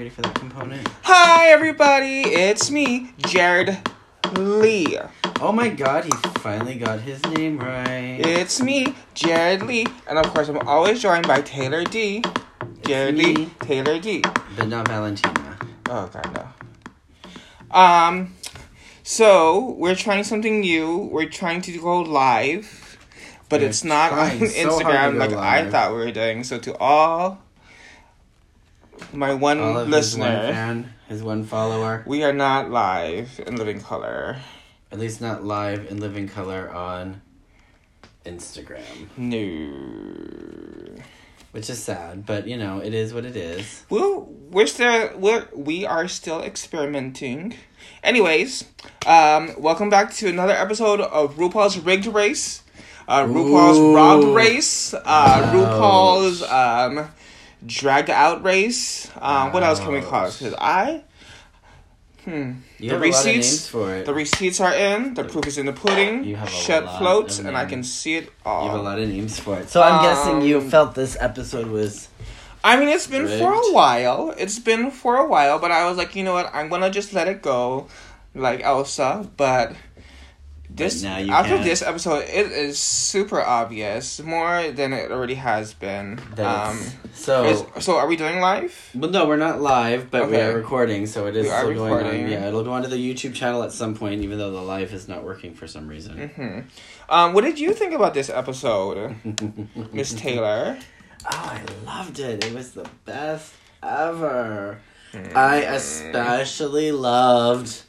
ready for that component? Hi, everybody. It's me, Jared Lee. Oh my god, he finally got his name right. It's me, Jared Lee. And of course, I'm always joined by Taylor D. Jared me. Lee, Taylor D. But not Valentina. Oh, God, no. Um, so, we're trying something new. We're trying to go live, but We're it's not on so Instagram like I thought we were doing. So, to all my one of his one listener, fan, his one follower. we are not live in living color. At least not live in living color on Instagram. No. Which is sad, but you know, it is what it is. Well, we're still we're we are still experimenting. Anyways, um, welcome back to another episode of RuPaul's Rigged Race, uh, RuPaul's Ooh. Robbed Race, uh. RuPaul's um, Dragged Out Race. Um, what else can we call it? Because I, hmm, You The have a lot of receipts- names for it. the receipts are in, the proof is in the pudding. You have a Shut lot floats, of and I can see it all. You have a lot of names for it. So I'm guessing you Um, felt this episode was I mean, it's been for a while. It's been for a while, but I was like, you know what? I'm gonna just let it go, like Elsa. But this now you after can't. this episode, it is super obvious, more than it already has been. Um, so is- so are we doing live? Well, no, we're not live, but we are recording, so it is We still going on. Yeah, it'll go onto the YouTube channel at some point, even though the live is not working for some reason. hmm Um, what did you think about this episode, Miss Taylor? Oh, I loved it. It was the best ever. I especially loved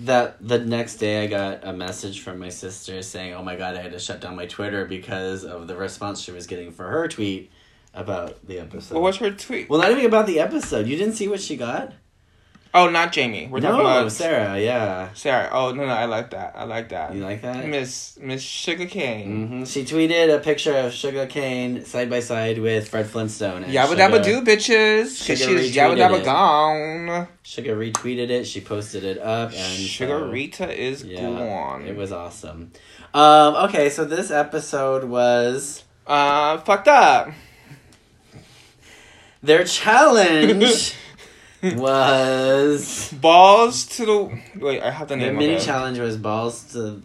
that the next day I got a message from my sister saying, "Oh my god, I had to shut down my Twitter because of the response she was getting for her tweet about the episode." What was her tweet? well, not even about the episode. You didn't see what she got? Oh, not Jamie. We're talking no, about Sarah. Yeah, Sarah. Oh no, no, I like that. I like that. you like that? Miss Miss Shuga Cain. hmm She tweeted a picture of Shuga Cain side by side with Fred Flintstone. and Yabba dabba do, bitches. Cause Sugar she's yabba dabba gone. Sugar retweeted it. She posted it up, and Sugar so- Rita is Yeah, gone. it was awesome. Um, okay, so this episode was uh fucked up. their challenge was Balls to the wait. I have the name. the mini challenge was balls to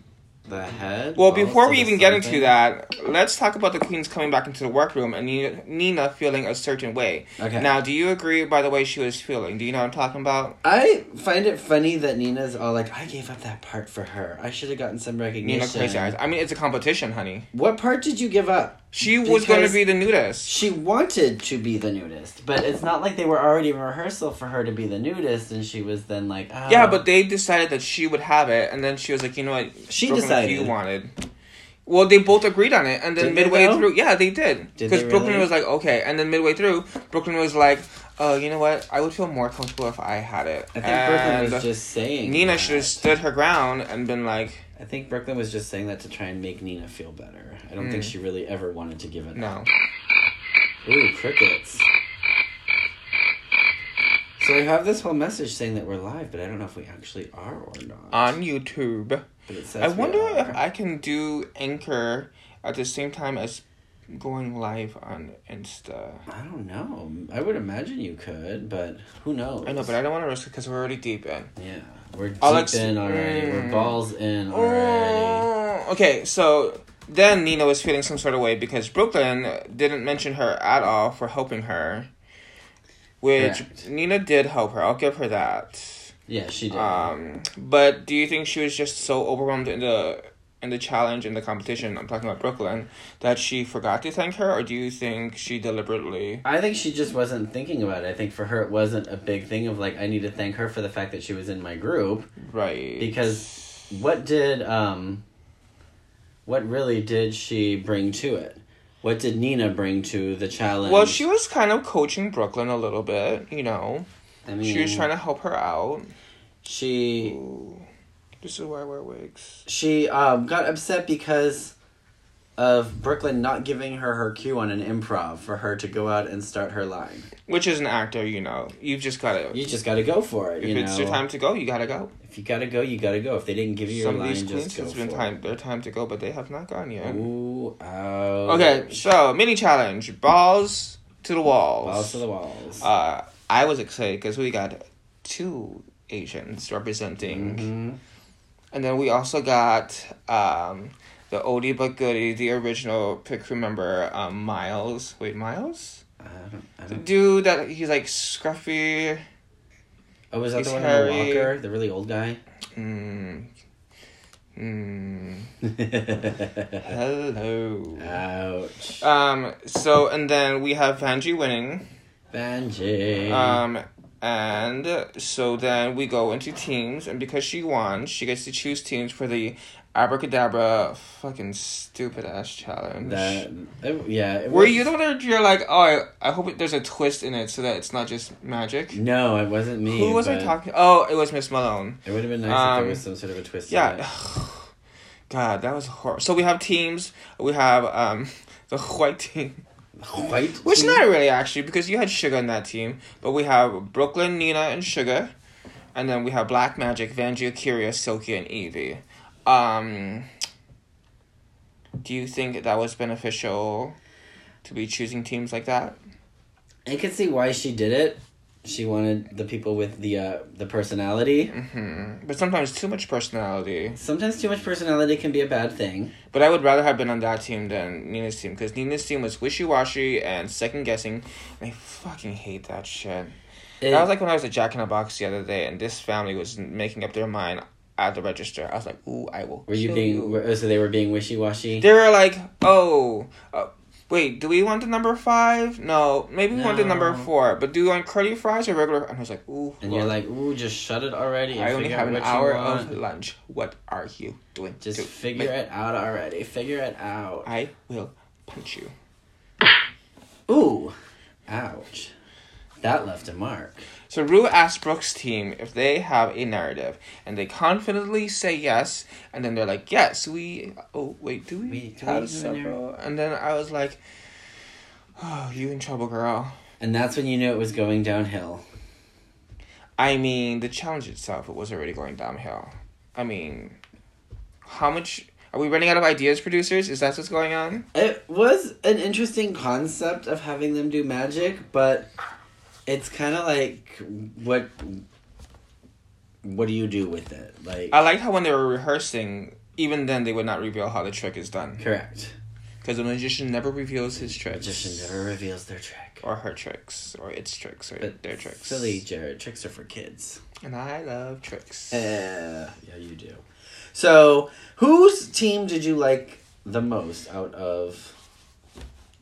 the head. Well, before we even get into that, let's talk about the queens coming back into the workroom and Nina, Nina feeling a certain way. Okay. Now, do you agree by the way she was feeling? Do you know what I'm talking about? I find it funny that Nina's all like, "I gave up that part for her. I should have gotten some recognition." Nina crazy eyes. I mean, it's a competition, honey. What part did you give up? She was going to be the nudist. She wanted to be the nudist, but it's not like they were already in rehearsal for her to be the nudist, and she was then like, oh. Yeah, but they decided that she would have it, and then she was like, you know what? She Brooklyn, decided. You wanted. Well, they both agreed on it, and then Did midway through, yeah, they did. Because Brooklyn was like, okay, and then midway through, Brooklyn was like, oh, you know what? I would feel more comfortable if I had it. I think Brooklyn was just saying. Nina should have stood her ground and been like, I think Brooklyn was just saying that to try and make Nina feel better. I don't think Mm. she really ever wanted to give it up. no. up. Ooh, crickets. So I have this whole message saying that we're live, but I don't know if we actually are or not. On YouTube. but it says I wonder if. I can do Anchor at the same time as going live on Insta. I don't know. I would imagine you could, but who knows? I know, but I don't want to risk it because we're already deep in. Yeah, we're deep Alex- in already. We're Mm. balls in already. Oh, okay, so then Nina was feeling some sort of way because Brooklyn didn't mention her at all for helping her. Which Correct. Nina did help her. I'll give her that. Yeah, she did. Um, but do you think she was just so overwhelmed in the in the challenge in the competition? I'm talking about Brooklyn that she forgot to thank her, or do you think she deliberately? I think she just wasn't thinking about it. I think for her it wasn't a big thing of like I need to thank her for the fact that she was in my group Right. because what did um what really did she bring to it? What did Nina bring to the challenge? Well, she was kind of coaching Brooklyn a little bit, you know. I mean She was trying to help her out. she Ooh, this is why I wear wigs. she um got upset because of Brooklyn not giving her her cue on an improv for her to go out and start her line. Which is an actor, you know. You've just got to. You just got to go for it. If you it's know, your time to go, you gotta go. if you got to go, you got to go. If they didn't give you Some your of these line, queens, just go it's been time. Their time to go, but they have not gone yet. Ooh, ouch. Okay, so mini challenge: balls to the walls. Balls to the walls. Uh, I was excited because we got two Asians representing, Mhm. And then we also got um, the oldie but goodie, the original pit crew member, um, Miles. Wait, Miles? I don't, I don't, dude that he's like scruffy. oh, was that he's the one hairy. in the walker? The really old guy? Mm. Mm. Hello. Ouch. Um. So and then we have Vanjie winning. Banji. Um, and so then we go into teams, and because she won, she gets to choose teams for the abracadabra fucking stupid ass challenge. that, it- yeah. It Were was- you the one that you're like, oh, I, I hope it, there's a twist in it so that it's not just magic? No, it wasn't me. Who was I talking? Oh, it was Miss Malone. It would have been nice if Um, there was some sort of a twist. in Yeah. God, that was horrible. So we have teams. We have um the white team. White. Which team? not really actually, because you had Sugar in that team. But we have Brooklyn, Nina, and Sugar, and then we have Black Magic, Vanjie, A'keria, Silky, and Yvie. Um, do you think that was beneficial to be choosing teams like that? I can see why she did it. She wanted the people with the uh, the personality. hmm But sometimes too much personality. Sometimes too much personality can be a bad thing. But I would rather have been on that team than Nina's team because Nina's team was wishy washy and second guessing. And I fucking hate that shit. It- That was like when I was at Jack in the Box the other day, and this family was making up their mind at the register. I was like, "Ooh, I will." were you being? you." So they were being wishy washy. They were like, "Oh, uh, wait, do we want the number five? No, maybe we want the number four. But do you want curly fries or regular?" And I was like, "Ooh." And you're like, ooh, just shut it already. I only have an hour of lunch. What are you doing? Just figure it out already. Figure it out. I will punch you. Ooh, ouch. That left a mark. So Ru asked Brooks' team if they have a narrative, and they confidently say yes, and then they're like, "Yes, we." Oh wait, do we, We- do have a several? And then I was like, "Oh, you in trouble, girl." And that's when you knew it was going downhill. I mean, the challenge itself it was already going downhill. I mean, how much are we running out of ideas, producers? Is that what's going on? It was an interesting concept of having them do magic, but it's kind of like what what do you do with it? Like I liked how when they were rehearsing, even then they would not reveal how the trick is done correct. because the magician never reveals his tricks. Magician never reveals their trick. or her tricks, or its tricks, or But their tricks. Silly Jared, tricks are for kids. And I love tricks. Uh, yeah, you do. So, whose team did you like the most out of?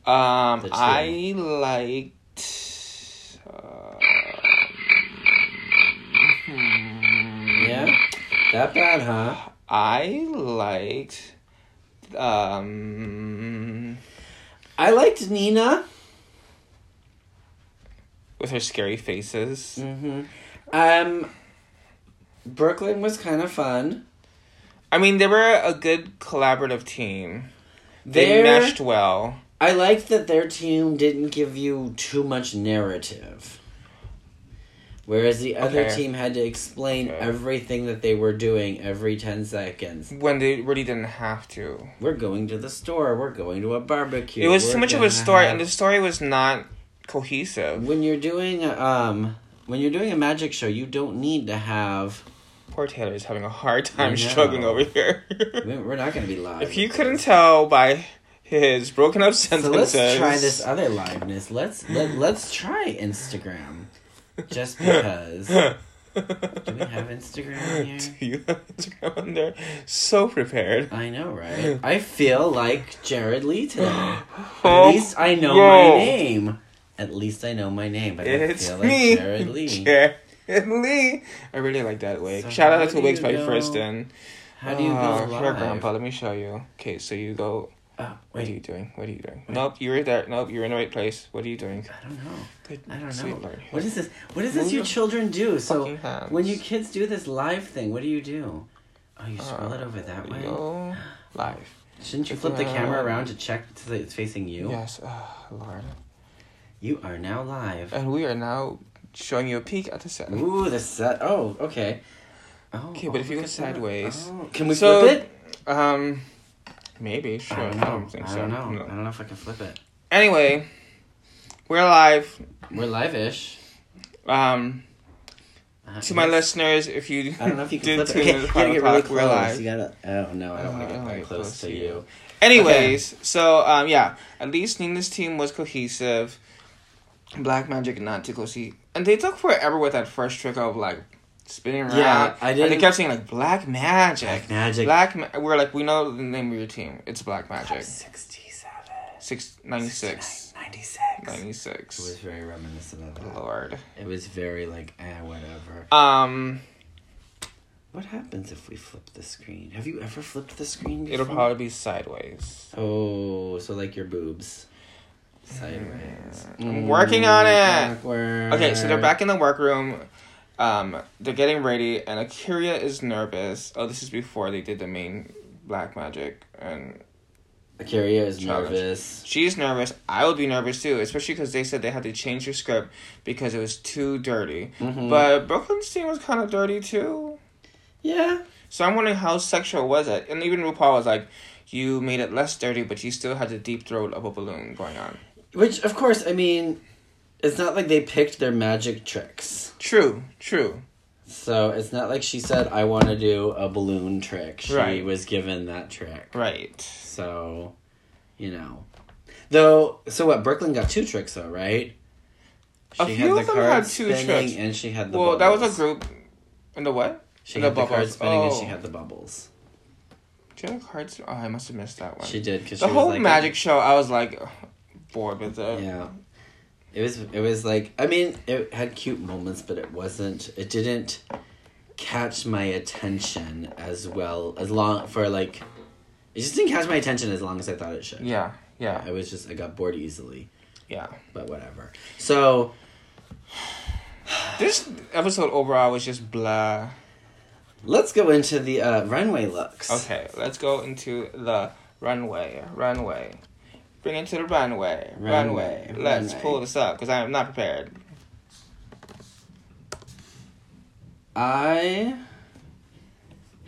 Um. I liked. Uh, hmm, Yeah, that bad, huh? I liked. Um, I liked Nina. with her scary faces. Mm-hmm. Um, Brooklyn was kind of fun. I mean, they were a good collaborative team. They Their- meshed well. I liked that their team didn't give you too much narrative. Whereas the other Okay. team had to explain Okay. everything that they were doing every 10 seconds. When they really didn't have to. We're going to the store, we're going to a barbecue. It was we're too much of a story, have- and the story was not cohesive. when you're doing a, um when you're doing a magic show, you don't need to have Poor Taylor is having a hard time struggling over here. we- we're not going to be live. if you couldn't this. tell by his broken up sentences. so let's try this other liveness. Let's let, let's try Instagram. Just because. Do we have Instagram here? Do you have Instagram on there? So prepared. I know, right? I feel like Jared Lee today. At Oh, least I know whoa. my name. At least I know my name, but I It's feel like me, Jared Lee. Jared Lee. I really like that wig. So Shout out to Wigs by know- Firsten. How do you go uh, Here, live? Grandpa, let me show you. Okay, so you go. Oh, What are you doing? What are you doing? Nope, you were there. Nope, you're in the right place. What are you doing? I don't know. Good. I don't know. Lord. What is this? What is this you your children do? So when you kids do this live thing, what do you do? Oh, you scroll Uh, it over that way. Go live. Shouldn't you flip the camera around to check so that it's facing you? Yes, oh, Lord. You are now live. And we are now showing you a peek at the set. Ooh, the set. Oh, okay. Oh, Okay, but if you go sideways- Oh, Can we So- flip it? Um, maybe, sure. I don't know. think I so. don't know. No. I don't know if I can flip it. Anyway, we're live. We're live-ish. Um, Uh, to my listeners, if you I don't know if you can did flip it. tune in you to gotta Final get really Talk, we're live. You gotta. Oh no, I don't want Uh, to get I that close, to you. you. Anyways, so um, yeah, at least Nina's team was cohesive. Black Magic not too close. And they took forever with that first trick of like spinning around. Yeah, I did. And they kept saying like Black Magic. Black Magic. Black. Ma- we're like we know the name of your team. It's Black Magic. Sixty-seven. Six ninety-six. 96. 96. It was very reminiscent of that. Lord. It was very like, eh, whatever. Um, What happens if we flip the screen? Have you ever flipped the screen? it'll probably be sideways. Oh, so like your boobs. Sideways. I'm working on it. Awkward. Okay, so they're back in the workroom. Um, they're getting ready, and A'keria is nervous. Oh, this is before they did the main black magic, and A'keria is Challenge. nervous. she's nervous. I would be nervous too, especially because they said they had to change the script because it was too dirty. Mhm. But Brooklyn's scene was kind of dirty too. yeah, So I'm wondering how sexual was it? And even RuPaul was like, "You made it less dirty, but you still had the deep throat of a balloon going on." which of course I mean, it's not like they picked their magic tricks. True, true. So it's not like she said, "I want to do a balloon trick." She Right. was given that trick. Right. So, you know, though. So what? Brooklyn got two tricks though, right? A few of them had two spinning tricks. and she had the. well, that was a group. In the what? She the had the card bubbles. spinning and Oh. she had the bubbles. Do you have cards? Oh, I must have missed that one. She did because the whole magic show, I was like bored with it. Yeah. It was it was like I mean it had cute moments but it wasn't it didn't catch my attention as well as long for like it just didn't catch my attention as long as I thought it should. Yeah, yeah, I was just I got bored easily, yeah. but whatever. So This episode overall was just blah. let's go into the uh, runway looks. Okay, let's go into the runway. Runway. Bring it to the runway. Runway. Runway, Let's runway. pull this up because I am not prepared. I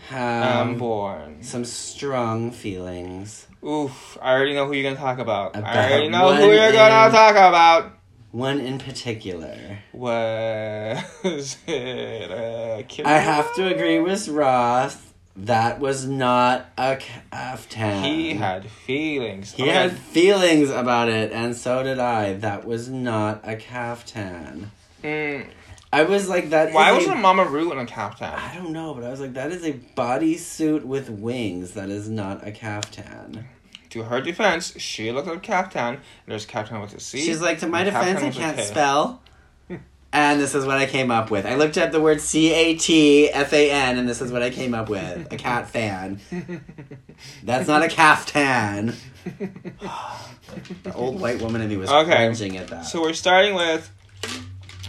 have I'm born. some strong feelings. Oof, I already know who you're gonna talk about. About I already know who you're gonna talk about. One in particular. Was it uh, I have to agree with Roth. That was not a caftan. He had feelings. He had feelings about it, and so did I. That was not a caftan. Mm, I was like, that. why wasn't a- Mama Root in a caftan? I don't know, but I was like, that is a bodysuit with wings. That is not a caftan. To her defense, she looked like a caftan. There's caftan with a C. She's like, to my defense, I can't spell. And this is what I came up with. I looked at the word C A T F A N, and this is what I came up with. A cat fan. That's not a caftan. The old white woman in me was Okay. cringing at that. So we're starting with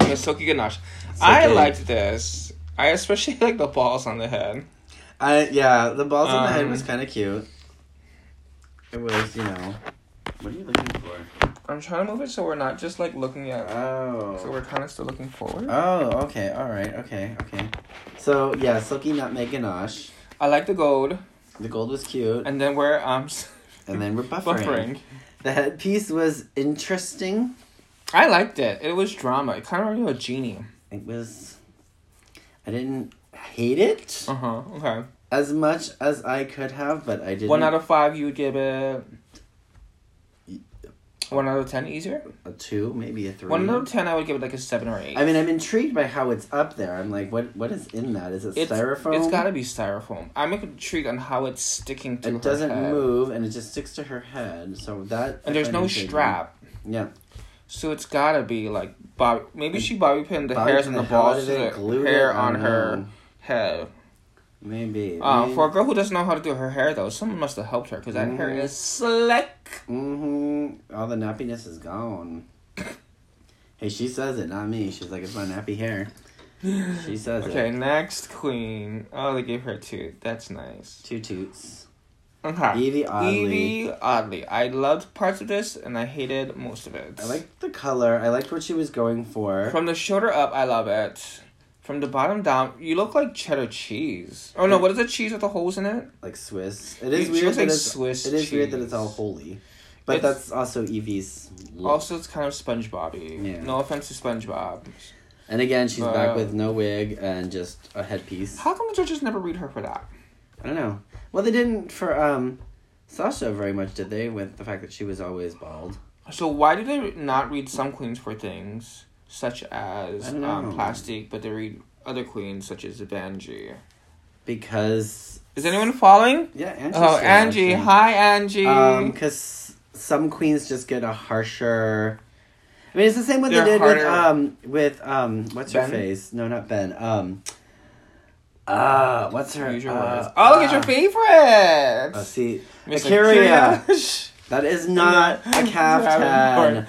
Miss Silky Ganache. I okay. liked this. I especially like the balls on the head. I yeah, the balls on the head Um, was kind of cute. It was, you know. What are you looking for? I'm trying to move it so we're not just like looking at. Oh. So we're kind of still looking forward. Oh, okay, all right, okay, okay. So yeah, silky nutmeg ganache. I like the gold, The gold was cute, and then we're um and then we're buffering. buffering. The headpiece was interesting. I liked it. It was drama. It kind of reminded me of Genie. It was. I didn't hate it Uh huh. Okay. as much as I could have, but I didn't. One out of five, you would give it. One out of ten, easier. a two, maybe a three. One out of ten, I would give it like a seven or eight. I mean, I'm intrigued by how it's up there. I'm like, what? What is in that? Is it it's, styrofoam? It's gotta be styrofoam. I'm intrigued on how it's sticking to her It doesn't head. move, and it just sticks to her head. So that. And there's no strap. Yeah. So it's gotta be like Bob. Maybe she bobby pinned the Bobby hairs and the the balls to the hair on her Maybe. Uh, for a girl who doesn't know how to do her hair though, someone must have helped her because that hair Mhm. is slick. Mm-hmm. All the nappiness is gone. hey, she says it, not me. She's like, it's my nappy hair. She says Okay, it. next queen. Oh, they gave her a tooth. That's nice. Two toots. Okay. Yvie Oddly. Yvie Oddly. I loved parts of this and I hated most of it. I liked the color. I liked what she was going for. From the shoulder up, I love it. From the bottom down, you look like cheddar cheese. Oh no, what is the cheese with the holes in it? like Swiss. It is She weird that like it's Swiss It is weird that it's all holy. But It's- that's also Yvie's look. Also, it's kind of SpongeBob-y. Yeah. No offense to SpongeBob. And again, she's back Uh, with no wig and just a headpiece. How come the judges never read her for that? I don't know. Well, they didn't for um Sasha very much, did they? With the fact that she was always bald. So why did they not read some queens for things such as um, Plastique, but they read other queens such as Banji? Because Is anyone following? yeah, Angie's Oh, Angie! watching. Hi, Angie. Um, because some queens just get a harsher. I mean, it's the same what They're they did with harder. um with um what's her face? No, not Ben. Um. Uh, what's her? Use your uh, words. Oh, look at uh, your favorites. Oh, see, Miss A'keria. A'keria. that is not a caftan.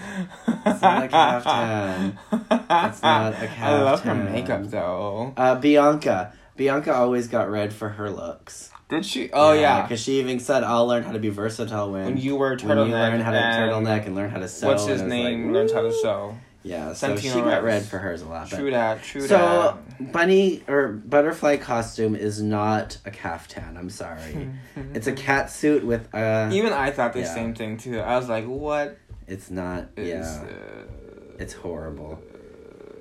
It's not a caftan. It's not a I love her makeup though. Uh, Bianca. Bianca always got red for her looks. Did she? Oh yeah. because she even said, "I'll learn how to be versatile when When you wear when you learn how to turtleneck and learn how to sew." what's his name? like, learns how to sew. Yeah, so she got red for hers a lot. True that. True that. So bunny or butterfly costume is not a caftan. I'm sorry, it's a cat suit with a. Even I thought the Yeah. same thing too. I was like, "What It's not. is?" yeah, uh, it's horrible.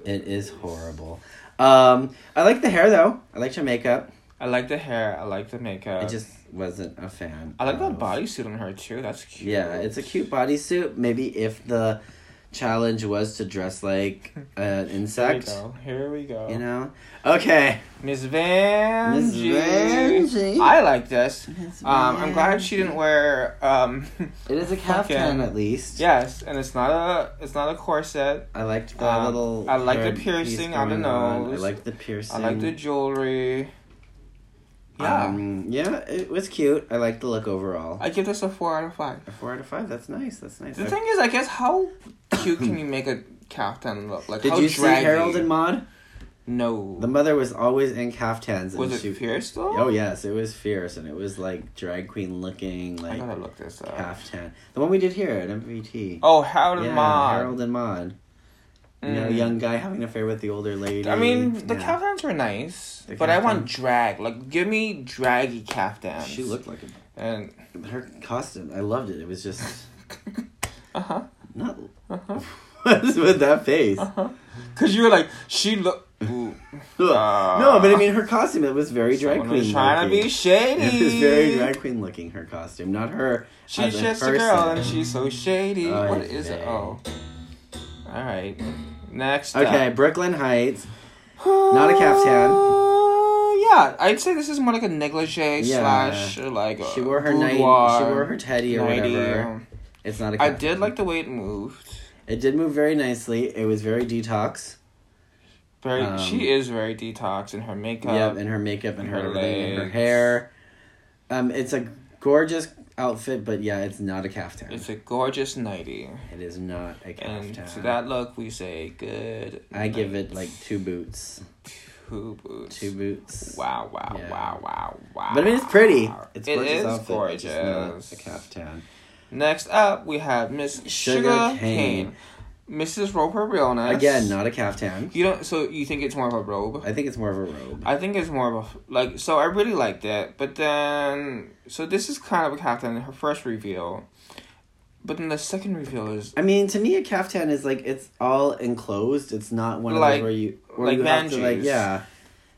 It is horrible. Um, I like the hair though. I like her makeup. I like the hair. I like the makeup. I just wasn't a fan. I like that bodysuit on her too. That's cute. Yeah, it's a cute bodysuit. Maybe if the challenge was to dress like an insect, Here we go. Here we go. you know. Okay. Miss Van. Miss Vanjie. I like this. Um, I'm glad she didn't wear. Um, It is a caftan at least. yes, and it's not a. It's not a corset. I liked the Um, little. I like the piercing on the going on. nose. I like the piercing. I like the jewelry. Yeah, Um, yeah, it was cute. I like the look overall. I give this a four out of five. A four out of five. That's nice. That's nice. The I- thing is, I guess how cute can you make a caftan look? Like Did how you see draggy? Harold and Maude? No. The mother was always in caftans. And was it she, fierce though? Oh yes, it was fierce, and it was like drag queen looking, I like gotta look this up. caftan. The one we did here at MVT. Oh, Harold and yeah, Maude. Harold and Maude. You know, Mm. young guy having an affair with the older lady. I mean, the Yeah. caftans were nice, The but I want drag. Like, give me draggy caftans. She looked like and. Her costume, I loved it. It was just uh huh, not. uh huh, What's with that face? uh huh. Cause you were like, she look. Ooh. Ugh. no, but I mean, her costume. It was very drag queen. was trying to be shady. It was very drag queen looking. Her costume, not her. She's as a just a girl and she's so shady. Oh, what is it? Oh. Alright. Next. Okay, up. Brooklyn Hytes. Not a caftan. Uh, yeah, I'd say this is more like a negligee Yeah. slash uh, like She wore her nightie. She wore her teddy or nightie, whatever. It's not a. I did like the way it moved. It did move very nicely. It was very detox. Very, Um, she is very detox in her makeup. Yep, and her makeup and her, her everything and her hair. Um, it's a gorgeous outfit, but yeah, it's not a caftan. It's a gorgeous nightie, it is not a and caftan. to that look we say good. I give it like two boots. two boots. Two boots. Wow! Wow! Yeah. Wow! Wow! Wow! But I mean, it's pretty. It's It gorgeous is outfit. It's not a caftan. Next up, we have Miss Sugar Sugar, cane. Mrs. Roper Realness. Again, not a caftan. You don't. So you think it's more of a robe? I think it's more of a robe. I think it's more of a like. So I really liked it, but then so this is kind of a captain. Her first reveal, but then the second reveal is I mean, to me, a caftan is like it's all enclosed. It's not one of Like- those where you where like you have to like yeah,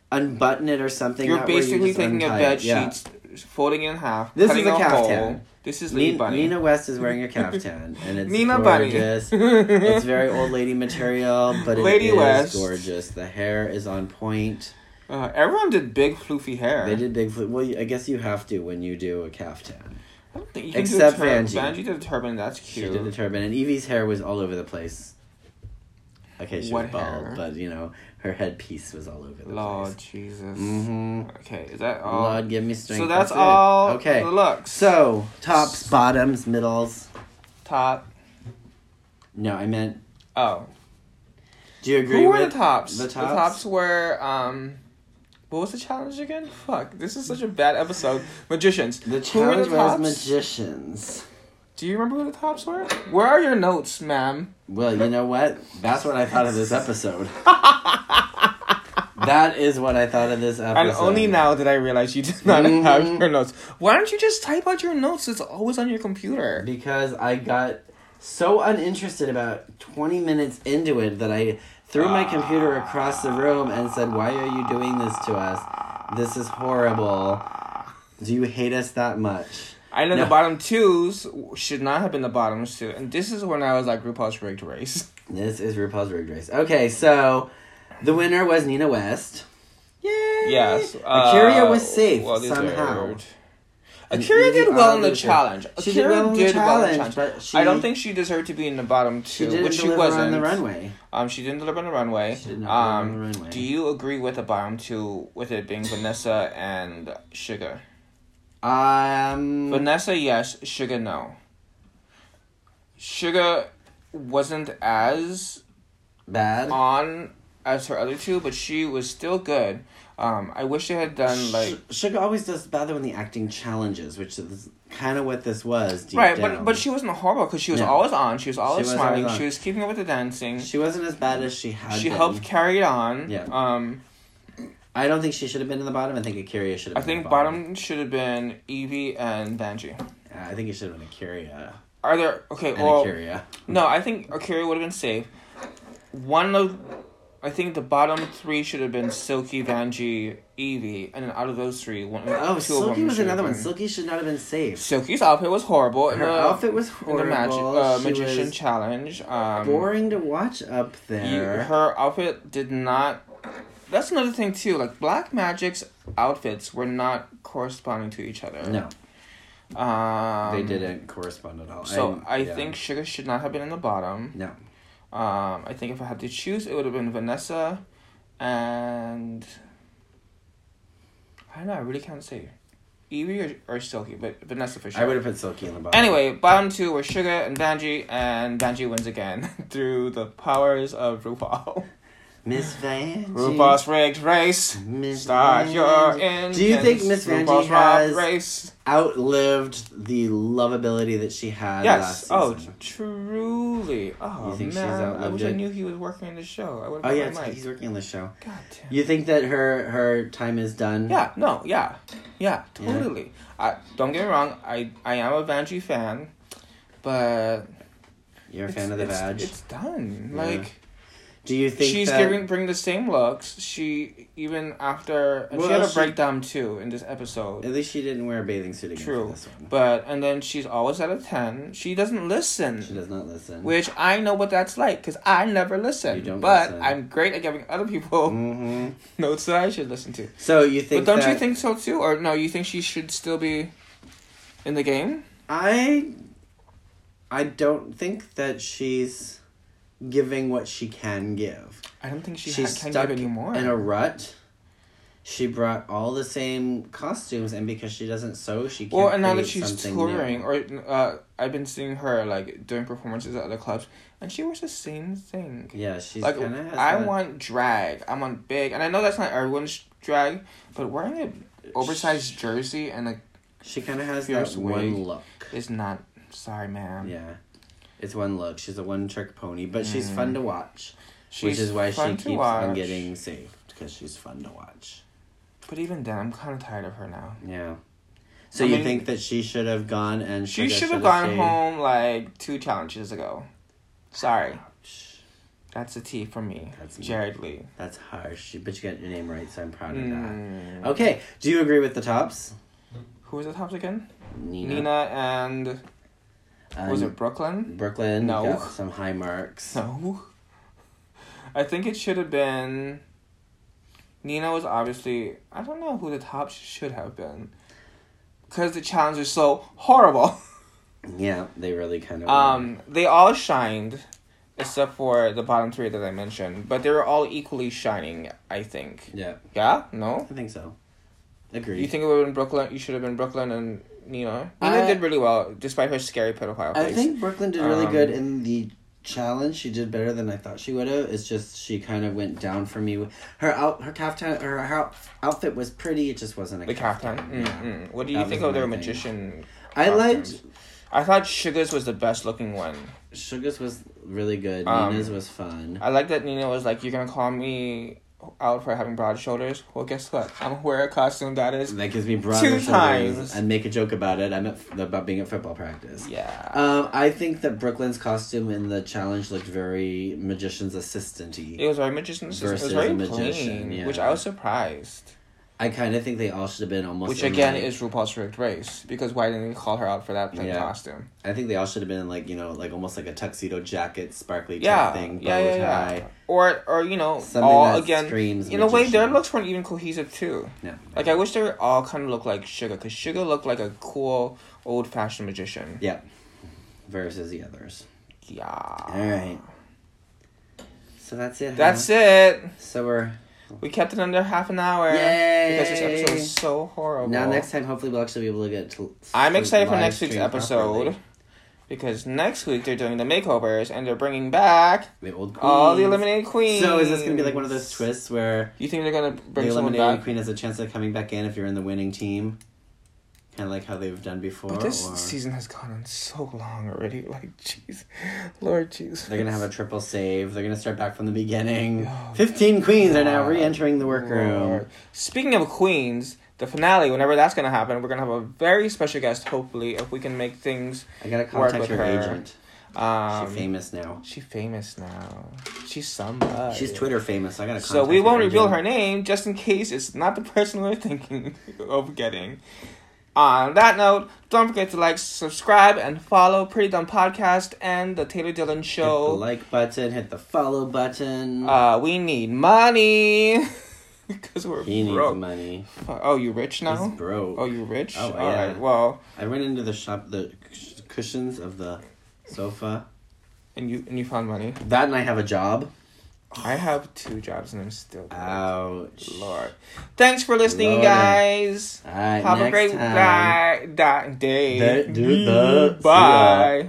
unbutton it or something. you're you basically just taking a bed it. Yeah. Folding in half. This is a caftan. hole. This is Lady Nina, Bunny. Nina West is wearing a caftan, and it's Nina gorgeous. it's very old lady material, but it is Lady West. gorgeous. The hair is on point. Uh, everyone did big floofy hair. They did big. Fl- well, I guess you have to when you do a caftan. I don't think you can Except do a. Vanjie. Vanjie did a turban. That's cute. She did the turban, and Yvie's hair was all over the place. Okay, she What was bald, hair? but you know her headpiece was all over the Lord place. Jesus. Mm-hmm. Okay, is that all? Lord, give me strength. so that's, it. all. Okay. The looks. So tops, bottoms, middles. top. No, I meant. Oh. Do you agree Who were with the tops? the The tops? tops were um. What was the challenge again? Fuck, this is such a bad episode. Magicians. The challenge the was magicians. Do you remember who the tops were? Where are your notes, ma'am? Well, you know what? That's what I thought of this episode. that is what I thought of this episode. And only now did I realize you did not Mhm. have your notes. Why don't you just type out your notes? It's always on your computer. because I got so uninterested about 20 minutes into it that I threw my computer across the room and said, "Why are you doing this to us? This is horrible. Do you hate us that much?" I know No. the bottom twos should not have been the bottoms two, and this is when I was like RuPaul's Rigged Race. This is RuPaul's Rigged Race. Okay, so the winner was Nina West. Yay! Yes, A'keria uh, was safe well somehow. A'keria did well in the challenge. She A'keria did well in the challenge, but she I don't think she deserved to be in the bottom she two, didn't which she wasn't. on the runway. Um, she didn't deliver on the runway. She did not deliver um, on the runway. Do you agree with the bottom two, with it being Vanessa and Sugar? Um, Vanessa, yes. Sugar, no. Sugar wasn't as bad. on as her other two, but she was still good. Um, I wish they had done like Sugar always does better when the acting challenges, which is kind of what this was. Right, down. but but she wasn't horrible because she was No. always on. She was always was smiling. always. She was keeping up with the dancing. She, she wasn't as bad as she had. been. helped carry it on. Yeah. Um, I don't think she should have been in the bottom. I think A'keria should have. I think the bottom should have been Yvie and Banji. Yeah, I think it should have been A'keria Are there okay? and Well, A'keria. no, I think A'keria would have been safe. One of, I think the bottom three should have been Silky, Vanjie, Yvie, and then out of those three, one, Oh, two of Silky them was another one. Silky should not have been safe. Silky's outfit was horrible. Her the- outfit was in horrible. the magic uh, magician was challenge. Um, boring to watch up you- there. her outfit did not. That's another thing too. Like Black Magic's outfits were not corresponding to each other. no, um, they didn't correspond at all. So I, yeah. think Sugar should not have been in the bottom. no. Um, I think if I had to choose, it would have been Vanessa, and I don't know. I really can't say, Yvie or, or Silky, but Vanessa for sure. I would have put Silky in the bottom. Anyway, bottom two were Sugar and Banji, and Banji wins again through the powers of RuPaul. Miss Van. RuPaul's race. Miss Start your engines. Do you think Miss Vanjie has- race? outlived the lovability that she had Yes. last Oh, truly. Oh You think she's man, I outlived wish I knew he was working in the show. I would. Oh yeah, he's working on the show. God damn. You think that her her time is done? Yeah, no, yeah, yeah, Yeah. totally. I don't get me wrong. I I am a Vanjie fan, but You're a fan of the badge. It's done. Yeah. Like Do you think she's that, giving bring the same looks. She even after and she had a she- breakdown too in this episode. At least she didn't wear a bathing suit again True. this one. But and then she's always at a ten. She doesn't listen. She does not listen. Which I know what that's like because I never listen. You don't but listen. I'm great at giving other people hmm notes that I should listen to. So you think? but don't you think so too? Or no, you think she should still be in the game? I I don't think that she's giving what she can give. I don't think she she's ha- can stuck give anymore. in a rut. She brought all the same costumes, and because she doesn't sew, she can't well, and now that she's touring, new. or uh, I've been seeing her like doing performances at other clubs, and she wears the same thing. Yeah, she's like kind of. I want drag. I want big, and I know that's not everyone's drag, but wearing an oversized jersey and like She kind of has that wig. one look. is not. Sorry, ma'am. Yeah, it's one look. She's a one trick pony, but she's Mm. fun to watch, She's which is why she keeps to on getting saved because she's fun to watch. But even then, I'm kind of tired of her now. Yeah. So I you mean- think that she should have gone and She should have gone home like two challenges ago. Sorry, Ouch. that's a T for me, That's Jared Lee. That's harsh, but you got your name right, so I'm proud of that. Mm. Okay, do you agree with the tops? Who was the tops again? Nina. Nina and Um, was it Brooklyn? Brooklyn? No. Got some high marks. No. I think it should have been. Nina was obviously. I don't know who the top should have been. Because the challenge is so horrible. Yeah, they really kind of. Um, they all shined, except for the bottom three that I mentioned. But they were all equally shining, I think. Yeah, Yeah? No? I think so. Agreed. You think it would have been Brooklyn? You should have been Brooklyn and Nina. Nina I- did really well, despite her scary pedophile I face. think Brooklyn did really Um, good in the challenge. She did better than I thought she would have. It's just she kind of went down for me. Her out, her caftan, her, her outfit was pretty. It just wasn't a the caftan. caftan. Yeah. Mm-mm. What do you That think of their magician? I liked? I thought Sugar's was the best looking one. Sugar's was really good. Um, Nina's was fun. I like that Nina was like, "You're gonna call me outfit having broad shoulders. Well, guess what? I'm gonna wear a costume that is. That gives me broader Two shoulders times. and make a joke about it. I'm at, about being at football practice. Yeah. Um, I think that Brooklyn's costume in the challenge looked very magician's assistant-y. it was very magician's. It was very magician, plain, yeah. which I was surprised. I kind of think they all should have been almost. Which in, again like- is RuPaul's Rigged Race because why didn't they call her out for that Yeah. costume? I think they all should have been like you know like almost like a tuxedo jacket, sparkly type Yeah, thing, bow yeah, yeah, tie. yeah. Or or you know Something all again. screams In a way, their looks weren't even cohesive too. Yeah. Like I wish they all kind of looked like Sugar because Sugar looked like a cool old fashioned magician. Yeah. Versus the others. Yeah. All right. So that's it. That's huh? it. So we're We kept it under half an hour. Yay! Because this episode was so horrible. now next time. Hopefully, we'll actually be able to get to. I'm excited for next week's episode properly. because next week they're doing the makeovers and they're bringing back The old queens. all the eliminated queens. So is this gonna be like one of those twists where You think they're gonna bring the eliminated back? queen has a chance of coming back in if you're in the winning team? Kind of like how they've done before. But this or season has gone on so long already. Like, jeez, Lord, jeez. they're gonna have a triple save. They're gonna start back from the beginning. Oh, Fifteen queens are now re-entering the workroom. Lord. Speaking of queens, the finale, whenever that's gonna happen, we're gonna have a very special guest. Hopefully, if we can make things. I gotta contact with her, her. agent. Um, She's famous now. She famous now. She's somebody. She's Twitter famous. I gotta. So we won't reveal agent. her name just in case it's not the person we're thinking of getting. On that note, don't forget to like, subscribe, and follow Pretty Dumb Podcast and the Taylor Dillon Hit the Show. like button. Hit the follow button. Uh, we need money because we're he needs broke. money. Oh, you rich now? He's broke. Oh, you rich? Oh, All yeah. right. Well, I went into the shop, the cushions of the sofa. and you and you found money. That and I have a job. I have two jobs and I'm still. broke. Ouch. Lord. Thanks for listening, Lord. guys. Right, Have a great time. di- di- day. Da- do the- Bye.